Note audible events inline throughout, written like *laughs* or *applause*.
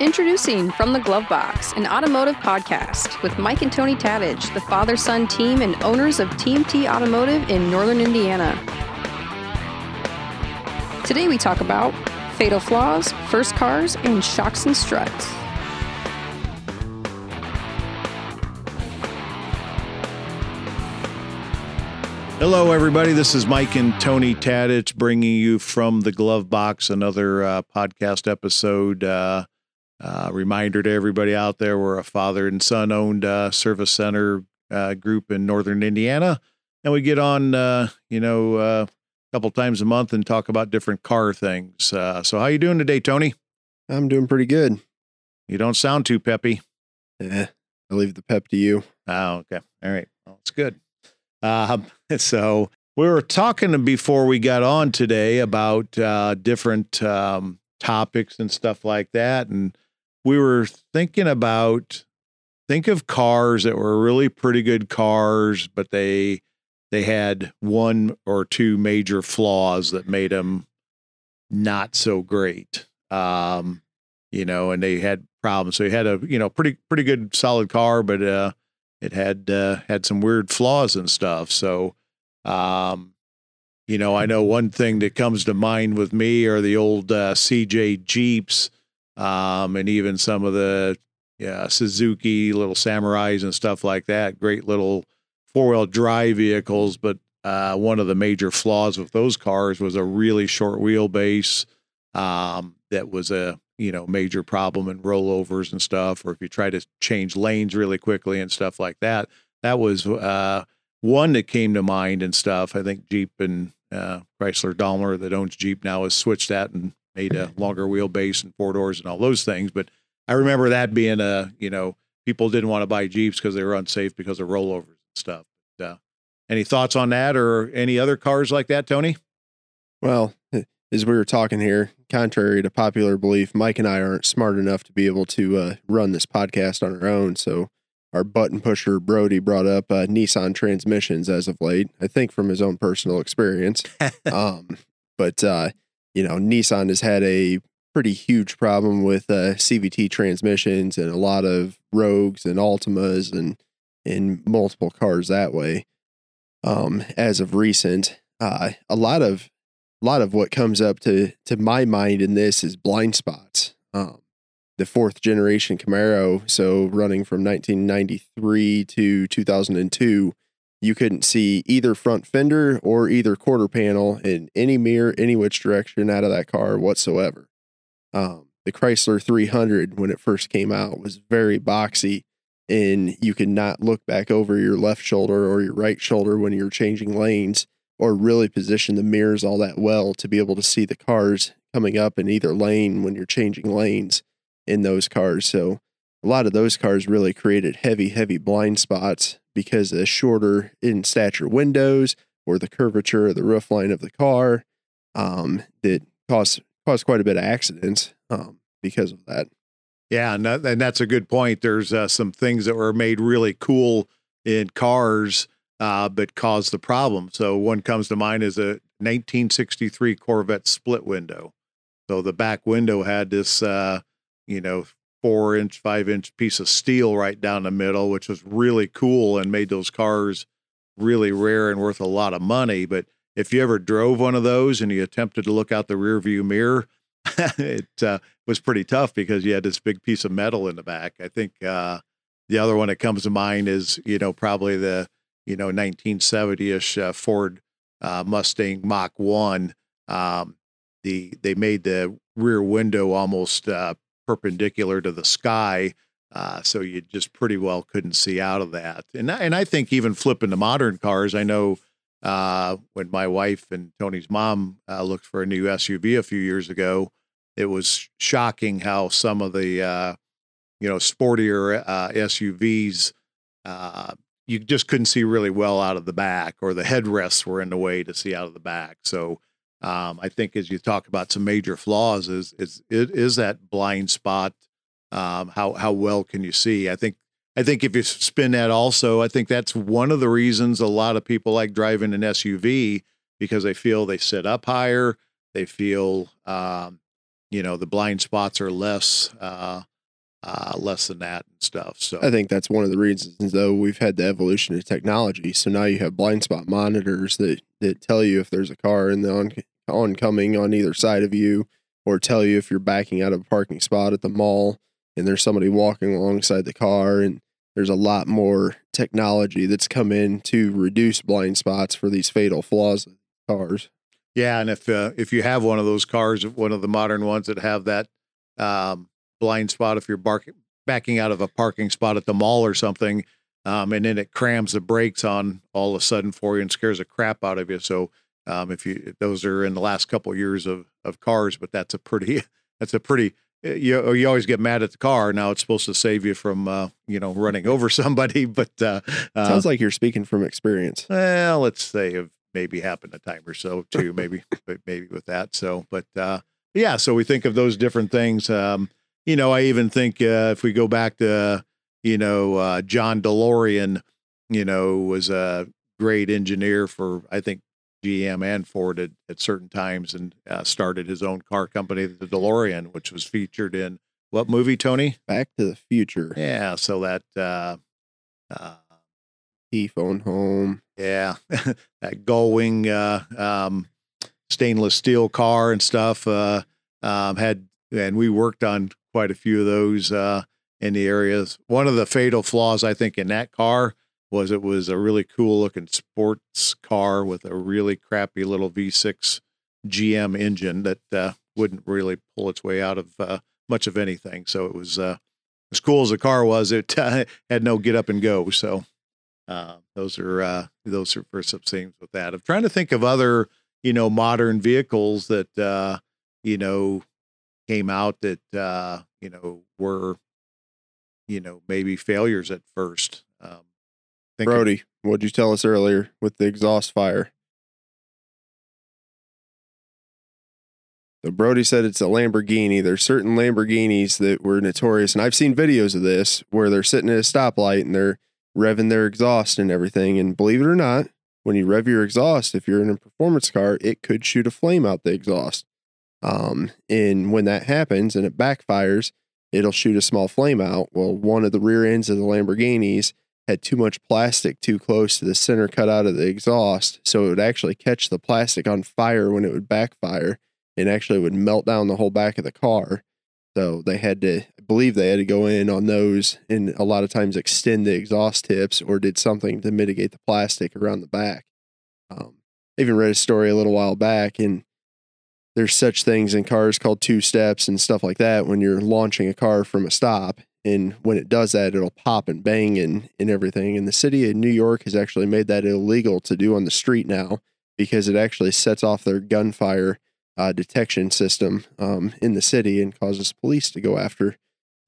Introducing From the Glove Box, an automotive podcast with Mike and Tony Tadich, the father son team and owners of TMT Automotive in Northern Indiana. Today we talk about fatal flaws, first cars, and shocks and struts. Hello, everybody. This is Mike and Tony Tadich bringing you from the glove box another uh, podcast episode. Uh, uh, reminder to everybody out there we're a father and son owned uh, service center uh, group in northern Indiana. And we get on, uh, you know, a couple times a month and talk about different car things. so, how you doing today, Tony? I'm doing pretty good. You don't sound too peppy. Yeah, I leave the pep to you. Oh, okay. All right. Well, it's good. Um, *laughs* so we were talking before we got on today about uh, different um, topics and stuff like that, and we were thinking about think of cars that were really pretty good cars, but they they had one or two major flaws that made them not so great. Um, you know, and they had problems. So you had a you know pretty pretty good solid car, but uh, it had uh, had some weird flaws and stuff. So, um, you know, I know one thing that comes to mind with me are the old uh, CJ Jeeps, um, and even some of the yeah, Suzuki little Samurais and stuff like that. Great little four wheel drive vehicles, but uh, one of the major flaws with those cars was a really short wheelbase. Um, that was a you know major problem in rollovers and stuff or if you try to change lanes really quickly and stuff like that that was uh, one that came to mind and stuff i think jeep and uh, chrysler daimler that owns jeep now has switched that and made a longer wheelbase and four doors and all those things but i remember that being a you know people didn't want to buy jeeps because they were unsafe because of rollovers and stuff but, uh, any thoughts on that or any other cars like that tony well as we were talking here, contrary to popular belief, Mike and I aren't smart enough to be able to uh, run this podcast on our own. So our button pusher Brody brought up uh, Nissan transmissions as of late. I think from his own personal experience. *laughs* um, but uh, you know, Nissan has had a pretty huge problem with uh, CVT transmissions and a lot of Rogues and Altimas and in multiple cars that way. Um, as of recent, uh, a lot of a lot of what comes up to to my mind in this is blind spots. Um, the fourth generation Camaro, so running from 1993 to 2002, you couldn't see either front fender or either quarter panel in any mirror, any which direction out of that car whatsoever. Um, the Chrysler 300, when it first came out, was very boxy, and you could not look back over your left shoulder or your right shoulder when you're changing lanes or really position the mirrors all that well to be able to see the cars coming up in either lane when you're changing lanes in those cars. So a lot of those cars really created heavy, heavy blind spots because of shorter in stature windows or the curvature of the roof line of the car um, that caused caused quite a bit of accidents um, because of that. Yeah, and, that, and that's a good point. There's uh, some things that were made really cool in cars uh, but caused the problem. So one comes to mind is a 1963 Corvette split window. So the back window had this, uh, you know, four inch, five inch piece of steel right down the middle, which was really cool and made those cars really rare and worth a lot of money. But if you ever drove one of those and you attempted to look out the rear view mirror, *laughs* it uh, was pretty tough because you had this big piece of metal in the back. I think uh, the other one that comes to mind is, you know, probably the you know 1970ish uh, Ford uh, Mustang Mach One. Um, the they made the rear window almost uh, perpendicular to the sky, uh, so you just pretty well couldn't see out of that. And and I think even flipping to modern cars, I know uh, when my wife and Tony's mom uh, looked for a new SUV a few years ago, it was shocking how some of the you know sportier SUVs you just couldn't see really well out of the back, or the headrests were in the way to see out of the back. So um, I think as you talk about some major flaws, is is it is that blind spot? Um, how how well can you see? I think I think if you spin that also, I think that's one of the reasons a lot of people like driving an SUV because they feel they sit up higher, they feel um, you know the blind spots are less uh, uh, less than that and stuff. So I think that's one of the reasons, though, we've had the evolution of technology. So now you have blind spot monitors that, that tell you if there's a car in the on, oncoming on either side of you, or tell you if you're backing out of a parking spot at the mall and there's somebody walking alongside the car. And there's a lot more technology that's come in to reduce blind spots for these fatal flaws of cars. Yeah, and if uh, if you have one of those cars, one of the modern ones that have that um, blind spot, if you're barking, backing out of a parking spot at the mall or something, um, and then it crams the brakes on all of a sudden for you and scares the crap out of you. So um, if you those are in the last couple of years of of cars, but that's a pretty *laughs* that's a pretty eh, you you always get mad at the car. Now it's supposed to save you from uh, you know running *laughs* over somebody, but uh, uh, sounds like you're speaking from experience. Well, let's say have maybe happened a time or so *laughs* too, maybe maybe with that. So, but uh, yeah, so we think of those different things. Um, you know, I even think uh, if we go back to, you know, uh, John DeLorean, you know, was a great engineer for, I think, GM and Ford at, at certain times and uh, started his own car company, the DeLorean, which was featured in what movie, Tony? Back to the Future. Yeah. So that, uh, uh, He phone home. Yeah. *laughs* that Gullwing, uh, um, stainless steel car and stuff, uh, um, had, and we worked on quite a few of those uh, in the areas. One of the fatal flaws, I think, in that car was it was a really cool looking sports car with a really crappy little V6 GM engine that uh, wouldn't really pull its way out of uh, much of anything. So it was uh, as cool as the car was, it *laughs* had no get up and go. So uh, those are uh, those are for some things with that. I'm trying to think of other you know modern vehicles that uh, you know came out that uh, you know were you know maybe failures at first. Um, Brody, what'd you tell us earlier with the exhaust fire? So Brody said it's a Lamborghini. There's certain Lamborghinis that were notorious, and I've seen videos of this where they're sitting at a stoplight and they're revving their exhaust and everything. And believe it or not, when you rev your exhaust, if you're in a performance car, it could shoot a flame out the exhaust. Um, and when that happens and it backfires, it'll shoot a small flame out. Well, one of the rear ends of the Lamborghinis had too much plastic too close to the center cutout of the exhaust. So it would actually catch the plastic on fire when it would backfire and actually would melt down the whole back of the car. So they had to, I believe they had to go in on those and a lot of times extend the exhaust tips or did something to mitigate the plastic around the back. Um, I even read a story a little while back and there's such things in cars called two steps and stuff like that when you're launching a car from a stop. And when it does that, it'll pop and bang and, and everything. And the city of New York has actually made that illegal to do on the street now because it actually sets off their gunfire uh, detection system um, in the city and causes police to go after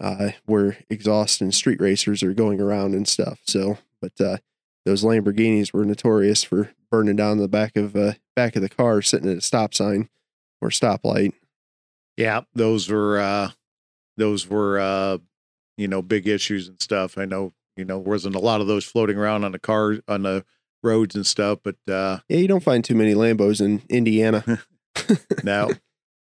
uh, where exhaust and street racers are going around and stuff. So, but uh, those Lamborghinis were notorious for burning down the back of uh, back of the car sitting at a stop sign or stoplight. Yeah, those were uh those were uh you know big issues and stuff. I know you know wasn't a lot of those floating around on the car on the roads and stuff, but uh yeah, you don't find too many Lambos in Indiana. *laughs* *laughs* no.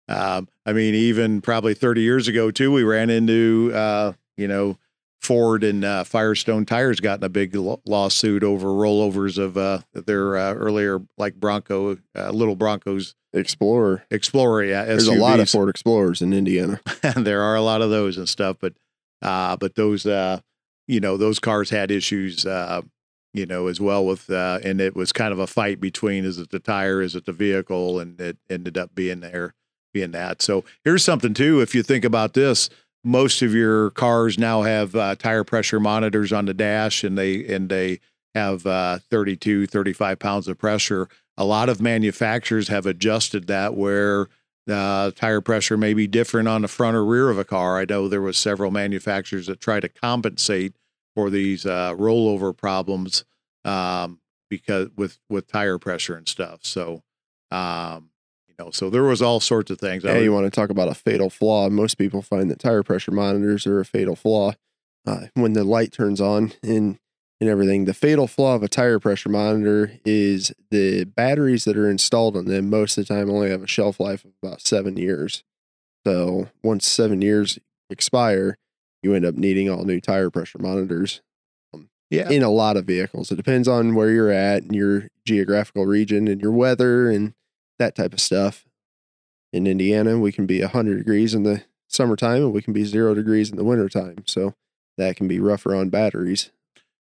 Um, I mean, even probably 30 years ago too, we ran into uh, you know, Ford and uh, Firestone Tires got in a big lawsuit over rollovers of uh, their uh, earlier like Bronco, uh, little Broncos Explorer. Explorer, yeah. There's a lot of Ford Explorers in Indiana. *laughs* there are a lot of those and stuff, but uh, but those uh, you know those cars had issues, uh, you know, as well with, uh, and it was kind of a fight between is it the tire, is it the vehicle, and it ended up being there, being that. So here's something too. If you think about this, most of your cars now have uh, tire pressure monitors on the dash, and they and they have uh, 32, 35 pounds of pressure a lot of manufacturers have adjusted that where uh, tire pressure may be different on the front or rear of a car. I know there was several manufacturers that try to compensate for these uh, rollover problems um, because with with tire pressure and stuff. So, um, you know, so there was all sorts of things. Yeah, you want to talk about a fatal flaw? Most people find that tire pressure monitors are a fatal flaw. Uh, when the light turns on and and everything. The fatal flaw of a tire pressure monitor is the batteries that are installed on them most of the time only have a shelf life of about seven years. So once seven years expire, you end up needing all new tire pressure monitors um, Yeah. in a lot of vehicles. It depends on where you're at and your geographical region and your weather and that type of stuff. In Indiana, we can be 100 degrees in the summertime and we can be zero degrees in the wintertime. So that can be rougher on batteries.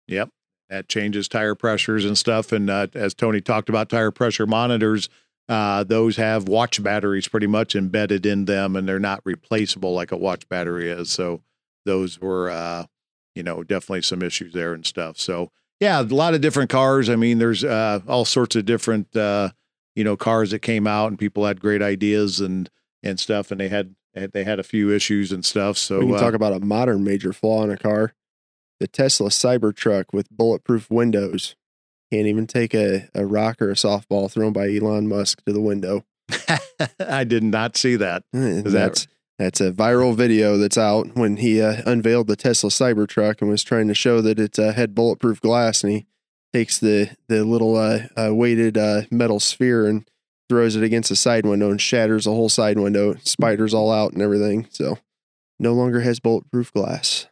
Yep. That changes tire pressures and stuff. And uh, as Tony talked about tire pressure monitors, uh, those have watch batteries pretty much embedded in them and they're not replaceable like a watch battery is. So those were, uh, you know, definitely some issues there and stuff. So, yeah, a lot of different cars. I mean, there's uh, all sorts of different, uh, you know, cars that came out and people had great ideas and, and stuff. And they had, they had a few issues and stuff. So, we can uh, talk about a modern major flaw in a car. The Tesla Cybertruck with bulletproof windows can't even take a, a rock or a softball thrown by Elon Musk to the window. *laughs* I did not see that. And that- that's that's a viral video that's out when he uh, unveiled the Tesla Cybertruck and was trying to show that it uh, had bulletproof glass, and he takes the the little uh, uh, weighted uh, metal sphere and throws it against the side window and shatters the whole side window, spiders all out and everything. So no longer has bulletproof glass.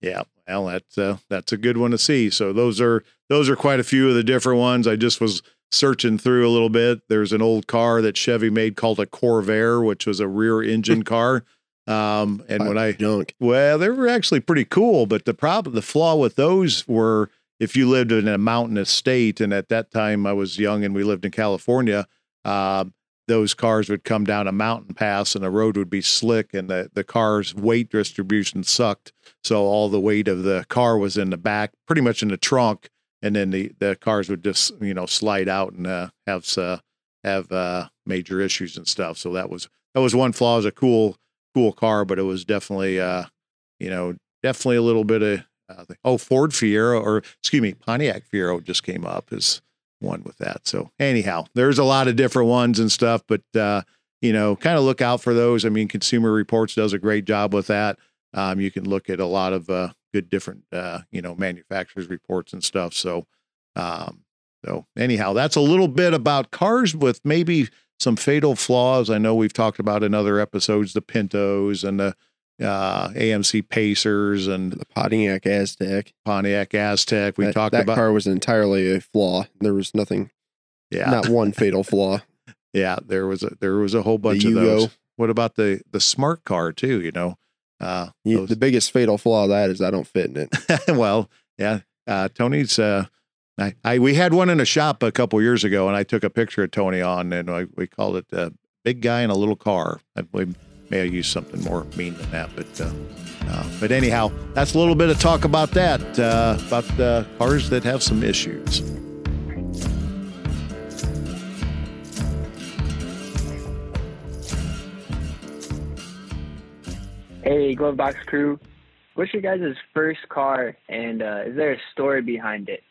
Yeah, well, that's uh, that's a good one to see. So those are those are quite a few of the different ones. I just was searching through a little bit. There's an old car that Chevy made called a Corvair, which was a rear engine *laughs* car. Um, and when I junk, well, they were actually pretty cool, but the problem, the flaw with those were if you lived in a mountainous state, and at that time I was young and we lived in California, um, those cars would come down a mountain pass and the road would be slick and the, the car's weight distribution sucked. So all the weight of the car was in the back, pretty much in the trunk. And then the, the cars would just, you know, slide out and uh, have, uh, have uh, major issues and stuff. So that was, that was one flaw. It was a cool, cool car, but it was definitely, uh, you know, definitely a little bit of, uh, oh, Ford Fiero or excuse me, Pontiac Fiero just came up as one with that. So anyhow, there's a lot of different ones and stuff, but uh, you know, kind of look out for those. I mean, Consumer Reports does a great job with that. Um, you can look at a lot of uh, good different, uh, you know, manufacturers reports and stuff. So, um, so anyhow, that's a little bit about cars with maybe some fatal flaws. I know we've talked about in other episodes the Pintos and the uh, AMC Pacers and the Pontiac Aztek. Pontiac Aztek. We that, talked that about that car was entirely a flaw. There was nothing, yeah, not one fatal flaw. *laughs* yeah. There was a there was a whole bunch the of those. What about the the smart car too? You know, uh, those- the biggest fatal flaw of that is I don't fit in it. *laughs* well, yeah. Uh, Tony's. Uh, I, I we had one in a shop a couple years ago, and I took a picture of Tony on, and I, we called it uh, "Big Guy in a Little Car." I believe may have used something more mean than that, but uh, uh, but anyhow, that's a little bit of talk about that uh, about uh, cars that have some issues. Hey, Glove Box crew. What's your guys' first car, and uh, is there a story behind it?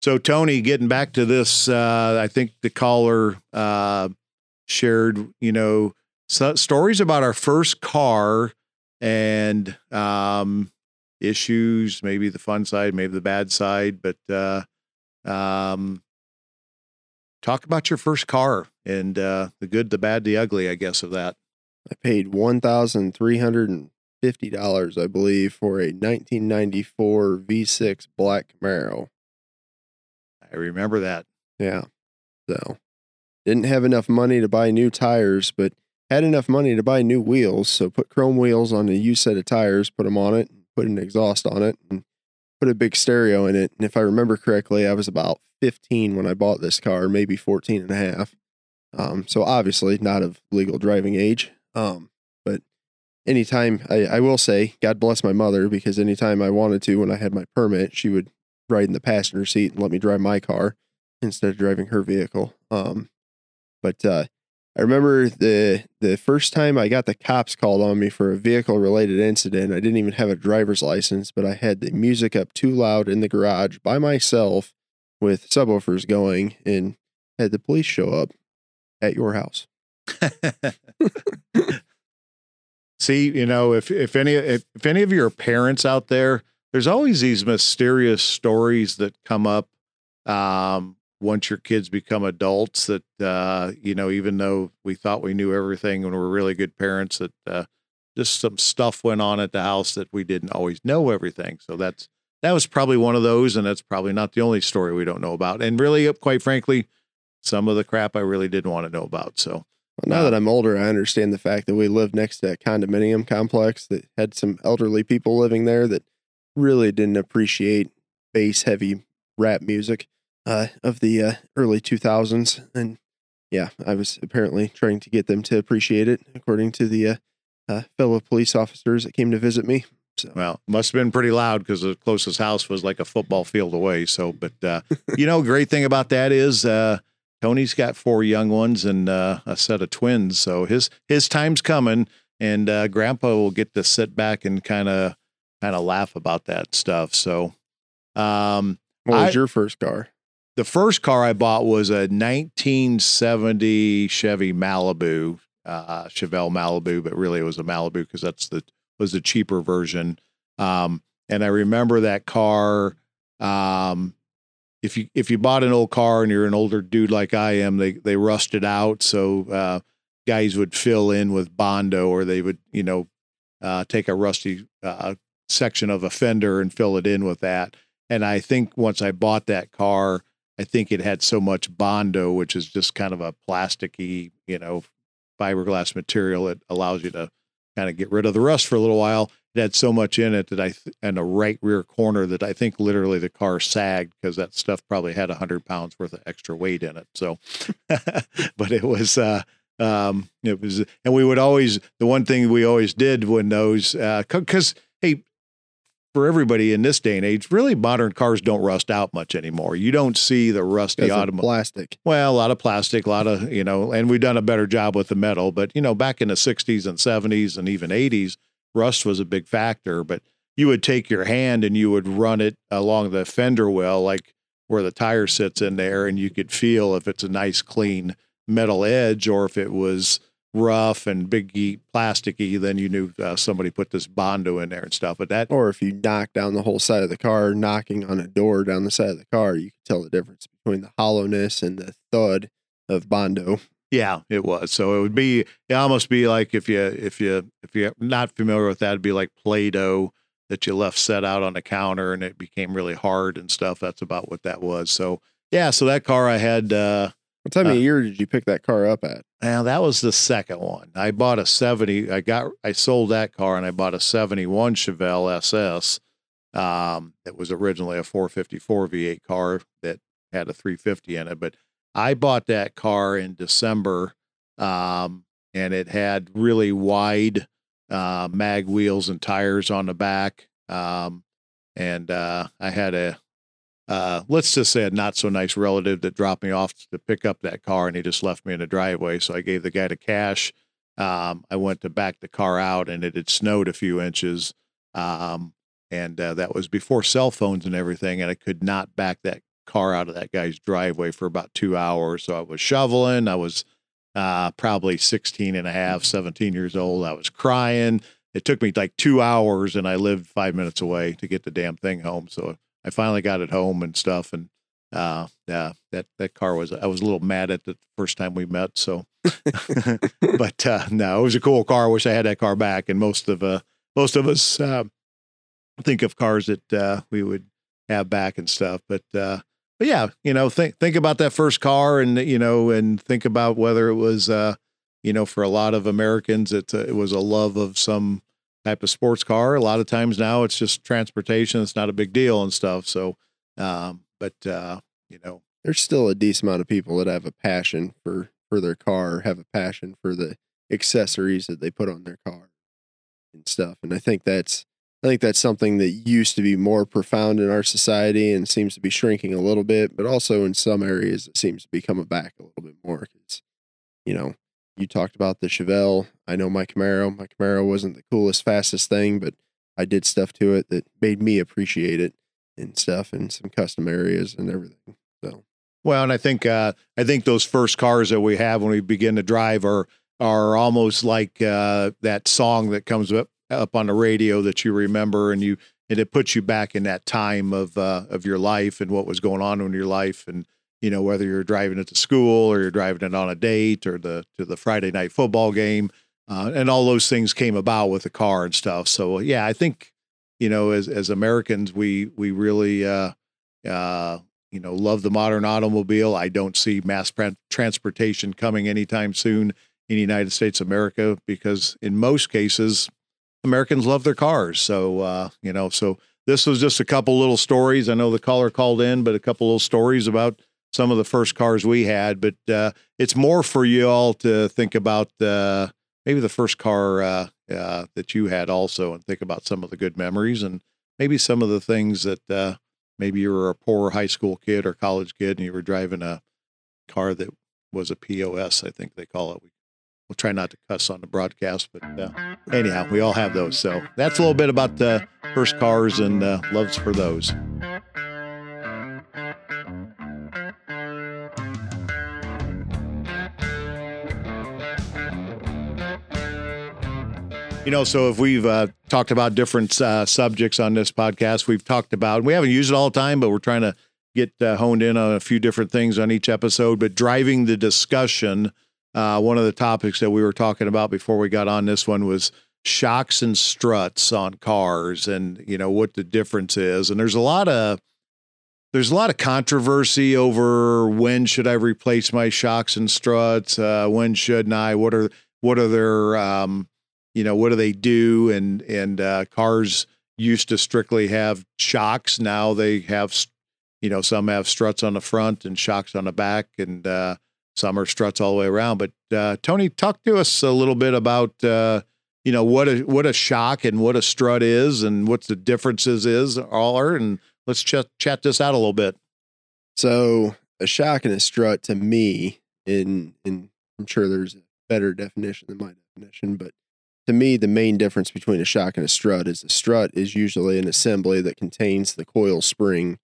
So Tony, getting back to this, uh, I think the caller uh, shared, you know, so, stories about our first car and um, issues, maybe the fun side, maybe the bad side, but uh, um, talk about your first car and uh, the good, the bad, the ugly, I guess, of that. I paid one thousand three hundred and fifty dollars, I believe, for a nineteen ninety four V six black Camaro. I remember that. Yeah. So didn't have enough money to buy new tires, but had enough money to buy new wheels. So put chrome wheels on a used set of tires, put them on it, put an exhaust on it, and put a big stereo in it. And if I remember correctly, I was about 15 when I bought this car, maybe 14 and a half. Um, so obviously not of legal driving age. Um, but anytime I, I will say, God bless my mother, because anytime I wanted to, when I had my permit, she would ride in the passenger seat and let me drive my car instead of driving her vehicle. Um, but uh, I remember the the first time I got the cops called on me for a vehicle related incident. I didn't even have a driver's license, but I had the music up too loud in the garage by myself with subwoofers going, and had the police show up at your house. See, you know, if if any if, if any of your parents out there, there's always these mysterious stories that come up um, once your kids become adults that uh, you know even though we thought we knew everything and we're really good parents that uh, just some stuff went on at the house that we didn't always know everything. So that's that was probably one of those and that's probably not the only story we don't know about. And really quite frankly some of the crap i really didn't want to know about. So Well, now that I'm older, I understand the fact that we lived next to a condominium complex that had some elderly people living there that really didn't appreciate bass heavy rap music uh, of the uh, early 2000s. And yeah, I was apparently trying to get them to appreciate it, according to the uh, uh, fellow police officers that came to visit me. So, Well, must have been pretty loud because the closest house was like a football field away. So, but uh, you know, great thing about that is uh, Tony's got four young ones and uh, a set of twins. So his his time's coming, and uh, Grandpa will get to sit back and kind of kind of laugh about that stuff. So, um, what was I- your first car? the first car I bought was a 1970 Chevy Malibu, uh, Chevelle Malibu, but really it was a Malibu because that's the was the cheaper version. Um, and I remember that car. Um, if you if you bought an old car and you're an older dude like I am, they they rusted out. So uh, guys would fill in with bondo, or they would you know uh, take a rusty uh, section of a fender and fill it in with that. And I think once I bought that car, I think it had so much bondo, which is just kind of a plasticky, you know, fiberglass material that allows you to kind of get rid of the rust for a little while. It had so much in it that I, th- and a right rear corner that I think literally the car sagged because that stuff probably had a hundred pounds worth of extra weight in it. So, *laughs* but it was, uh, um, it was, and we would always, the one thing we always did when those, uh, cause, hey, for everybody in this day and age, really modern cars don't rust out much anymore. You don't see the rusty Because automobile. plastic. Well, a lot of plastic, a lot of, you know, and we've done a better job with the metal. But, you know, back in the 60s and 70s and even 80s, rust was a big factor. But you would take your hand and you would run it along the fender well, like where the tire sits in there, and you could feel if it's a nice, clean metal edge or if it was rough and biggy, plasticky, then you knew uh, somebody put this Bondo in there and stuff. But that, Or if you knock down the whole side of the car, knocking on a door down the side of the car, you can tell the difference between the hollowness and the thud of Bondo. Yeah, it was. So it would be it almost be like if you if you if you're not familiar with that, it'd be like Play-Doh that you left set out on the counter and it became really hard and stuff. That's about what that was. So yeah, so that car I had uh What time Uh, of year did you pick that car up at? now that was the second one. I bought a 70 I got I sold that car and I bought a 71 Chevelle SS. Um it was originally a 454 V8 car that had a 350 in it, but I bought that car in December, um, and it had really wide uh, mag wheels and tires on the back. Um, and uh, I had a, uh, let's just say, a not so nice relative that dropped me off to pick up that car, and he just left me in the driveway. So I gave the guy the cash. Um, I went to back the car out, and it had snowed a few inches. Um, and uh, that was before cell phones and everything, and I could not back that car out of that guy's driveway for about two hours. So I was shoveling. I was uh, probably 16 and a half, 17 years old. I was crying. It took me like two hours and I lived five minutes away to get the damn thing home. So I finally got it home and stuff. And uh, yeah, that, that car was, I was a little mad at the first time we met. So, *laughs* *laughs* but uh, no, it was a cool car. I wish I had that car back. And most of, uh, most of us uh, think of cars that uh, we would have back and stuff. But, uh, but yeah, you know, think think about that first car, and you know, and think about whether it was, uh, you know, for a lot of Americans, it it was a love of some type of sports car. A lot of times now, it's just transportation; it's not a big deal and stuff. So, um, but uh, you know, There's still a decent amount of people that have a passion for for their car, have a passion for the accessories that they put on their car and stuff. And I think that's I think that's something that used to be more profound in our society and seems to be shrinking a little bit, but also in some areas it seems to be coming back a little bit more. Because, you know, you talked about the Chevelle. I know my Camaro. My Camaro wasn't the coolest, fastest thing, but I did stuff to it that made me appreciate it and stuff in some custom areas and everything. So Well, and I think uh, I think those first cars that we have when we begin to drive are are almost like uh, that song that comes up up on the radio that you remember, and you and it puts you back in that time of uh, of your life and what was going on in your life, and you know, whether you're driving it to school or you're driving it on a date or the to the Friday night football game, uh, and all those things came about with the car and stuff. So yeah, I think you know, as as Americans, we we really uh, uh, you know love the modern automobile. I don't see mass transportation coming anytime soon in the United States of America because in most cases, Americans love their cars. So uh, you know, so this was just a couple little stories. I know the caller called in, but a couple little stories about some of the first cars we had. But uh, it's more for you all to think about uh, maybe the first car uh, uh, that you had also, and think about some of the good memories and maybe some of the things that uh, maybe you were a poor high school kid or college kid and you were driving a car that was a POS, I think they call it. We, we'll try not to cuss on the broadcast, but uh, anyhow, we all have those. So that's a little bit about the first cars and uh, loves for those. You know, so if we've uh, talked about different uh, subjects on this podcast, we've talked about, we haven't used it all the time, but we're trying to get uh, honed in on a few different things on each episode. But driving the discussion, uh, one of the topics that we were talking about before we got on this one was shocks and struts on cars and, you know, what the difference is. And there's a lot of, there's a lot of controversy over when should I replace my shocks and struts? Uh, when shouldn't I? What are, what are their, um, you know what do they do and and uh, cars used to strictly have shocks now they have you know some have struts on the front and shocks on the back and uh, are struts all the way around but uh, tony talk to us a little bit about uh, you know what a what a shock and what a strut is and what the differences is all are and let's ch- chat this out a little bit so a shock and a strut to me in in i'm sure there's a better definition than my definition but to me, the main difference between a shock and a strut is a strut is usually an assembly that contains the coil spring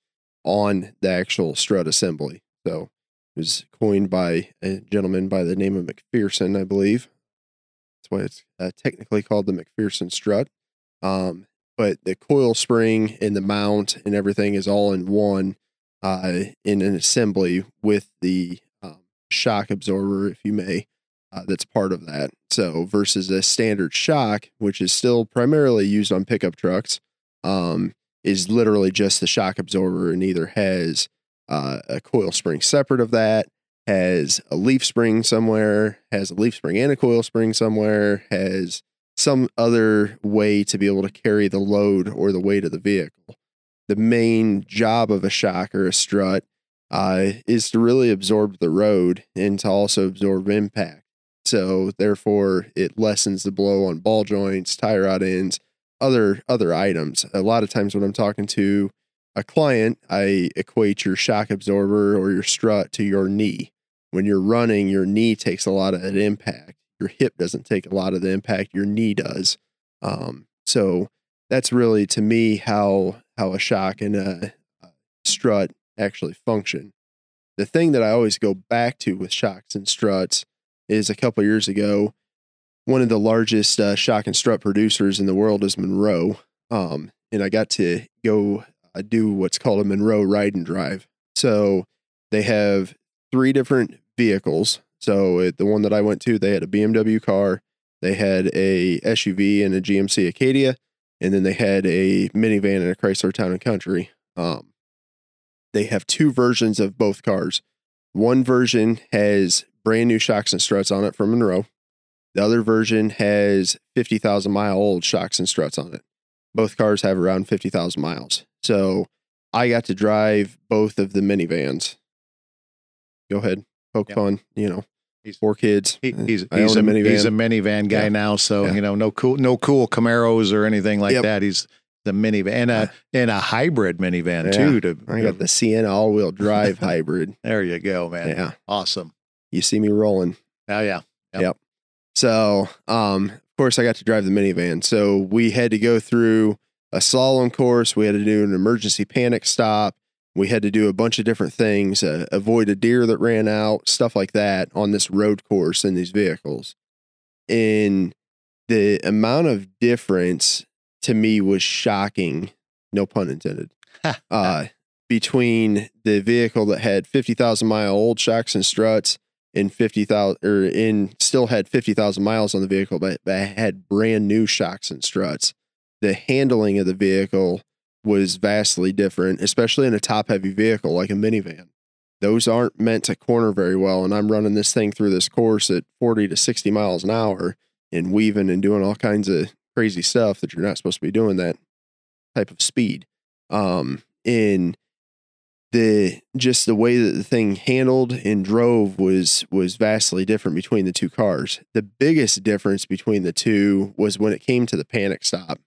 on the actual strut assembly. So it was coined by a gentleman by the name of MacPherson, I believe. That's why it's uh, technically called the MacPherson strut. Um, but the coil spring and the mount and everything is all in one uh, in an assembly with the um, shock absorber, if you may, uh, that's part of that. So versus a standard shock, which is still primarily used on pickup trucks, um, is literally just the shock absorber and either has uh, a coil spring separate of that, has a leaf spring somewhere, has a leaf spring and a coil spring somewhere, has some other way to be able to carry the load or the weight of the vehicle. The main job of a shock or a strut uh, is to really absorb the road and to also absorb impact. So therefore, it lessens the blow on ball joints, tie rod ends, other other items. A lot of times when I'm talking to a client, I equate your shock absorber or your strut to your knee. When you're running, your knee takes a lot of that impact. Your hip doesn't take a lot of the impact. Your knee does. Um, so that's really to me how how a shock and a, a strut actually function. The thing that I always go back to with shocks and struts is a couple years ago. One of the largest uh, shock and strut producers in the world is Monroe, um, and I got to go do what's called a Monroe ride and drive. So they have three different vehicles. So the one that I went to, they had a BMW car, they had a SUV and a GMC Acadia, and then they had a minivan and a Chrysler Town and Country. Um, they have two versions of both cars. One version has brand new shocks and struts on it from Monroe. The other version has 50,000 mile old shocks and struts on it. Both cars have around 50,000 miles. So I got to drive both of the minivans. Go ahead, poke yep. fun, you know. He's four kids. He, he's he's a, a, minivan. he's a minivan guy yeah. now, so yeah. you know no cool no cool Camaros or anything like yep. that. He's the minivan and a and a hybrid minivan yeah. too. To I got the Sienna all wheel drive *laughs* hybrid. There you go, man. Yeah, awesome you see me rolling. Oh yeah. Yep. yep. So, um, of course, I got to drive the minivan. So we had to go through a slalom course. We had to do an emergency panic stop. We had to do a bunch of different things, uh, avoid a deer that ran out, stuff like that on this road course in these vehicles. And the amount of difference to me was shocking, no pun intended. *laughs* uh, between the vehicle that had 50,000 mile old shocks and struts and 50,000 or in still had 50,000 miles on the vehicle, but, but had brand new shocks and struts. The handling of the vehicle was vastly different, especially in a top heavy vehicle like a minivan. Those aren't meant to corner very well. And I'm running this thing through this course at 40 to 60 miles an hour and weaving and doing all kinds of crazy stuff that you're not supposed to be doing that type of speed. Um, in the just the way that the thing handled and drove was was vastly different between the two cars. The biggest difference between the two was when it came to the panic stop.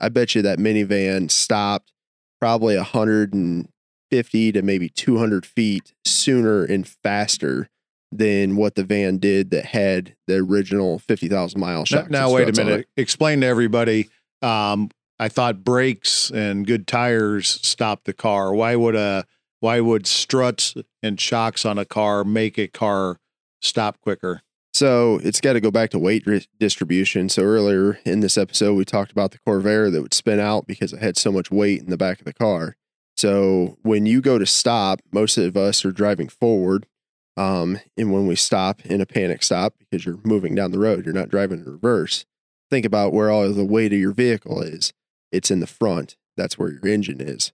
I bet you that minivan stopped probably 150 to maybe 200 feet sooner and faster than what the van did that had the original 50,000 mile Now, shocks. now wait a minute. Explain to everybody. Um, I thought brakes and good tires stop the car. Why would a why would struts and shocks on a car make a car stop quicker? So it's got to go back to weight ri- distribution. So earlier in this episode, we talked about the Corvair that would spin out because it had so much weight in the back of the car. So when you go to stop, most of us are driving forward. Um, and when we stop in a panic stop, because you're moving down the road, you're not driving in reverse. Think about where all of the weight of your vehicle is. It's in the front. That's where your engine is.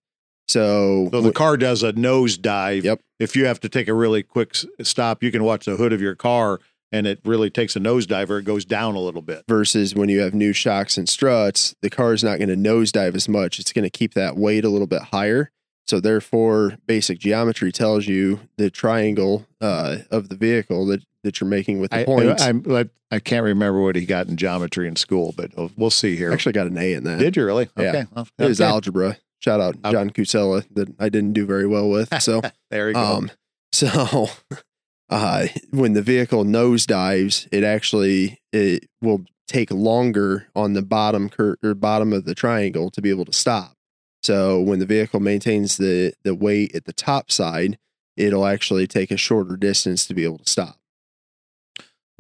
So, So the car does a nosedive. Yep. If you have to take a really quick s- stop, you can watch the hood of your car, and it really takes a nosedive or it goes down a little bit. versus when you have new shocks and struts, the car is not going to nosedive as much. It's going to keep that weight a little bit higher. So therefore, basic geometry tells you the triangle uh, of the vehicle that, that you're making with the I, points. I, I'm I can't remember what he got in geometry in school, but we'll- we'll see here. actually got an A in that. Did you really? Yeah. Okay. well, it was okay. algebra. Shout out John Cusella that I didn't do very well with. So *laughs* There you go. Um, so *laughs* uh, when the vehicle nosedives, it actually it will take longer on the bottom cur- or bottom of the triangle to be able to stop. So when the vehicle maintains the the weight at the top side, it'll actually take a shorter distance to be able to stop.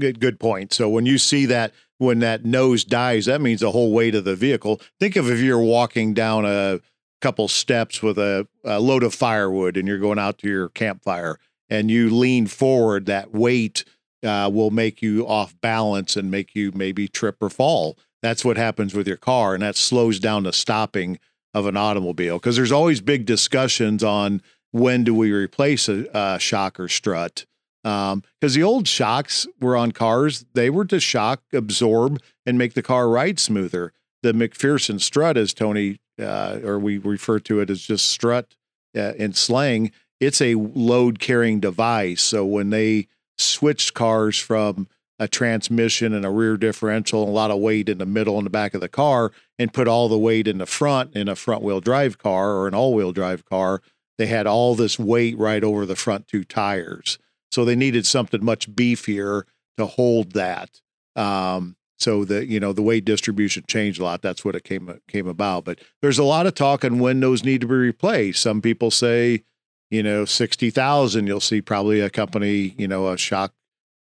Good, good point. So when you see that, when that nose dives, that means the whole weight of the vehicle. Think of if you're walking down a couple steps with a, a load of firewood and you're going out to your campfire and you lean forward, that weight uh, will make you off balance and make you maybe trip or fall. That's what happens with your car, and that slows down the stopping of an automobile because there's always big discussions on when do we replace a, a shock or strut because the old shocks were on cars they were to shock absorb and make the car ride smoother the macpherson strut as tony uh, or we refer to it as just strut uh, in slang it's a load carrying device so when they switched cars from a transmission and a rear differential and a lot of weight in the middle and the back of the car and put all the weight in the front in a front wheel drive car or an all wheel drive car they had all this weight right over the front two tires so they needed something much beefier to hold that. Um, so the you know the weight distribution changed a lot. That's what it came came about. But there's a lot of talk on when those need to be replaced. Some people say, you know, sixty thousand. You'll see probably a company, you know, a shock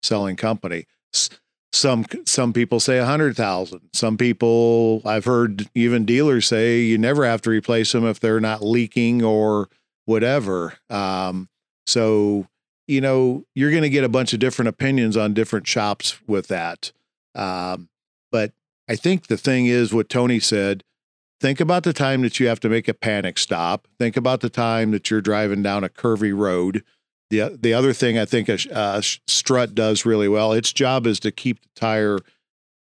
selling company. Some some people say a hundred thousand. Some people I've heard even dealers say you never have to replace them if they're not leaking or whatever. Um, so you know, you're going to get a bunch of different opinions on different shops with that. Um, but I think the thing is what Tony said think about the time that you have to make a panic stop. Think about the time that you're driving down a curvy road. The, the other thing I think a, a strut does really well, its job is to keep the tire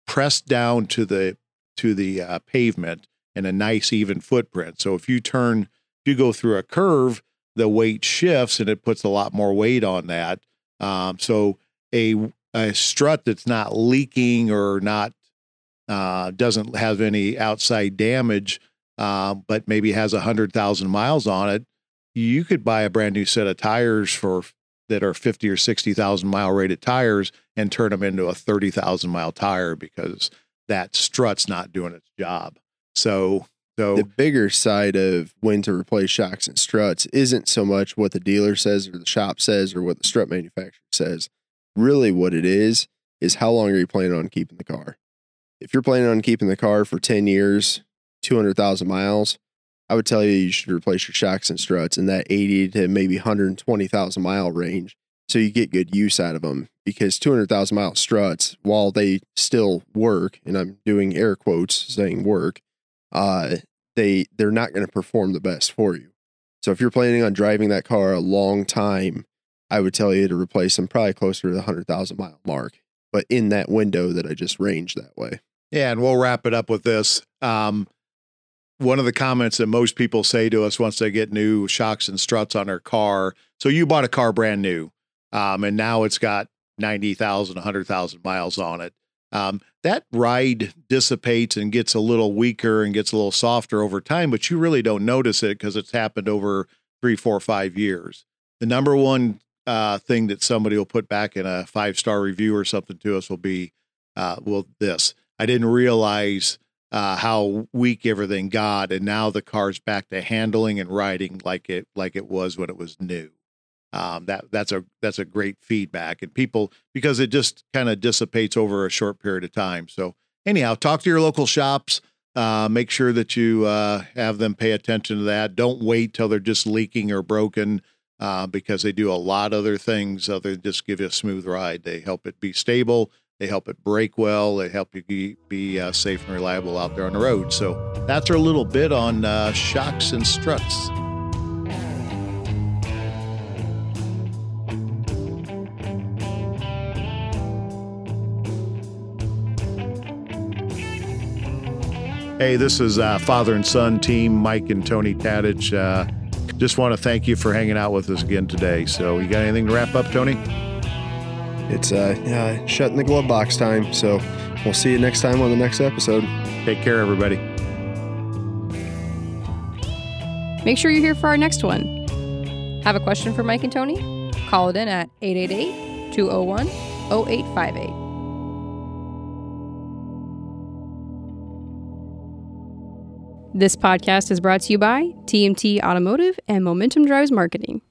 pressed down to the to the uh, pavement in a nice even footprint. So if you turn, if you go through a curve, the weight shifts and it puts a lot more weight on that. Um, so a a strut that's not leaking or not uh, doesn't have any outside damage, uh, but maybe has a hundred thousand miles on it, you could buy a brand new set of tires for that are fifty or sixty thousand mile rated tires and turn them into a thirty thousand mile tire because that strut's not doing its job. So so The bigger side of when to replace shocks and struts isn't so much what the dealer says or the shop says or what the strut manufacturer says. Really, what it is is how long are you planning on keeping the car? If you're planning on keeping the car for 10 years, 200,000 miles, I would tell you you should replace your shocks and struts in that 80 to maybe 120,000 mile range so you get good use out of them because 200,000 mile struts, while they still work, and I'm doing air quotes saying work, uh, they they're not going to perform the best for you. So if you're planning on driving that car a long time, I would tell you to replace them probably closer to the 100,000 mile mark, but in that window that I just ranged that way. Yeah, and we'll wrap it up with this. Um, one of the comments that most people say to us once they get new shocks and struts on their car. So you bought a car brand new, um, and now it's got 90,000, 100,000 miles on it. Um, that ride dissipates and gets a little weaker and gets a little softer over time, but you really don't notice it because it's happened over three, four, five years. The number one uh, thing that somebody will put back in a five star review or something to us will be, uh, well, this. I didn't realize uh, how weak everything got, and now the car's back to handling and riding like it like it was when it was new. Um, that that's a that's a great feedback, and people because it just kind of dissipates over a short period of time. So anyhow, talk to your local shops. Uh, make sure that you uh, have them pay attention to that. Don't wait till they're just leaking or broken uh, because they do a lot of other things other than just give you a smooth ride. They help it be stable. They help it brake well. They help you be, be uh, safe and reliable out there on the road. So that's our little bit on uh, shocks and struts. Hey, this is uh, father and son team, Mike and Tony Tadich. Uh, just want to thank you for hanging out with us again today. So, you got anything to wrap up, Tony? It's uh, uh shutting the glove box time. So we'll see you next time on the next episode. Take care, everybody. Make sure you're here for our next one. Have a question for Mike and Tony? Call it in at 888 201 0858. This podcast is brought to you by TMT Automotive and Momentum Drives Marketing.